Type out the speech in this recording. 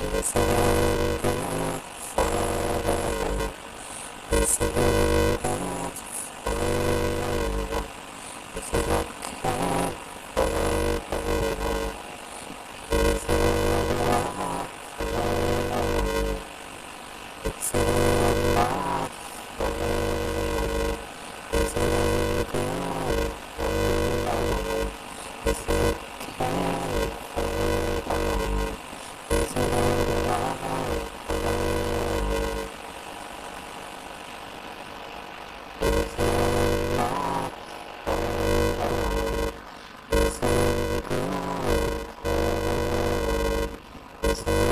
Thank you. Thanks.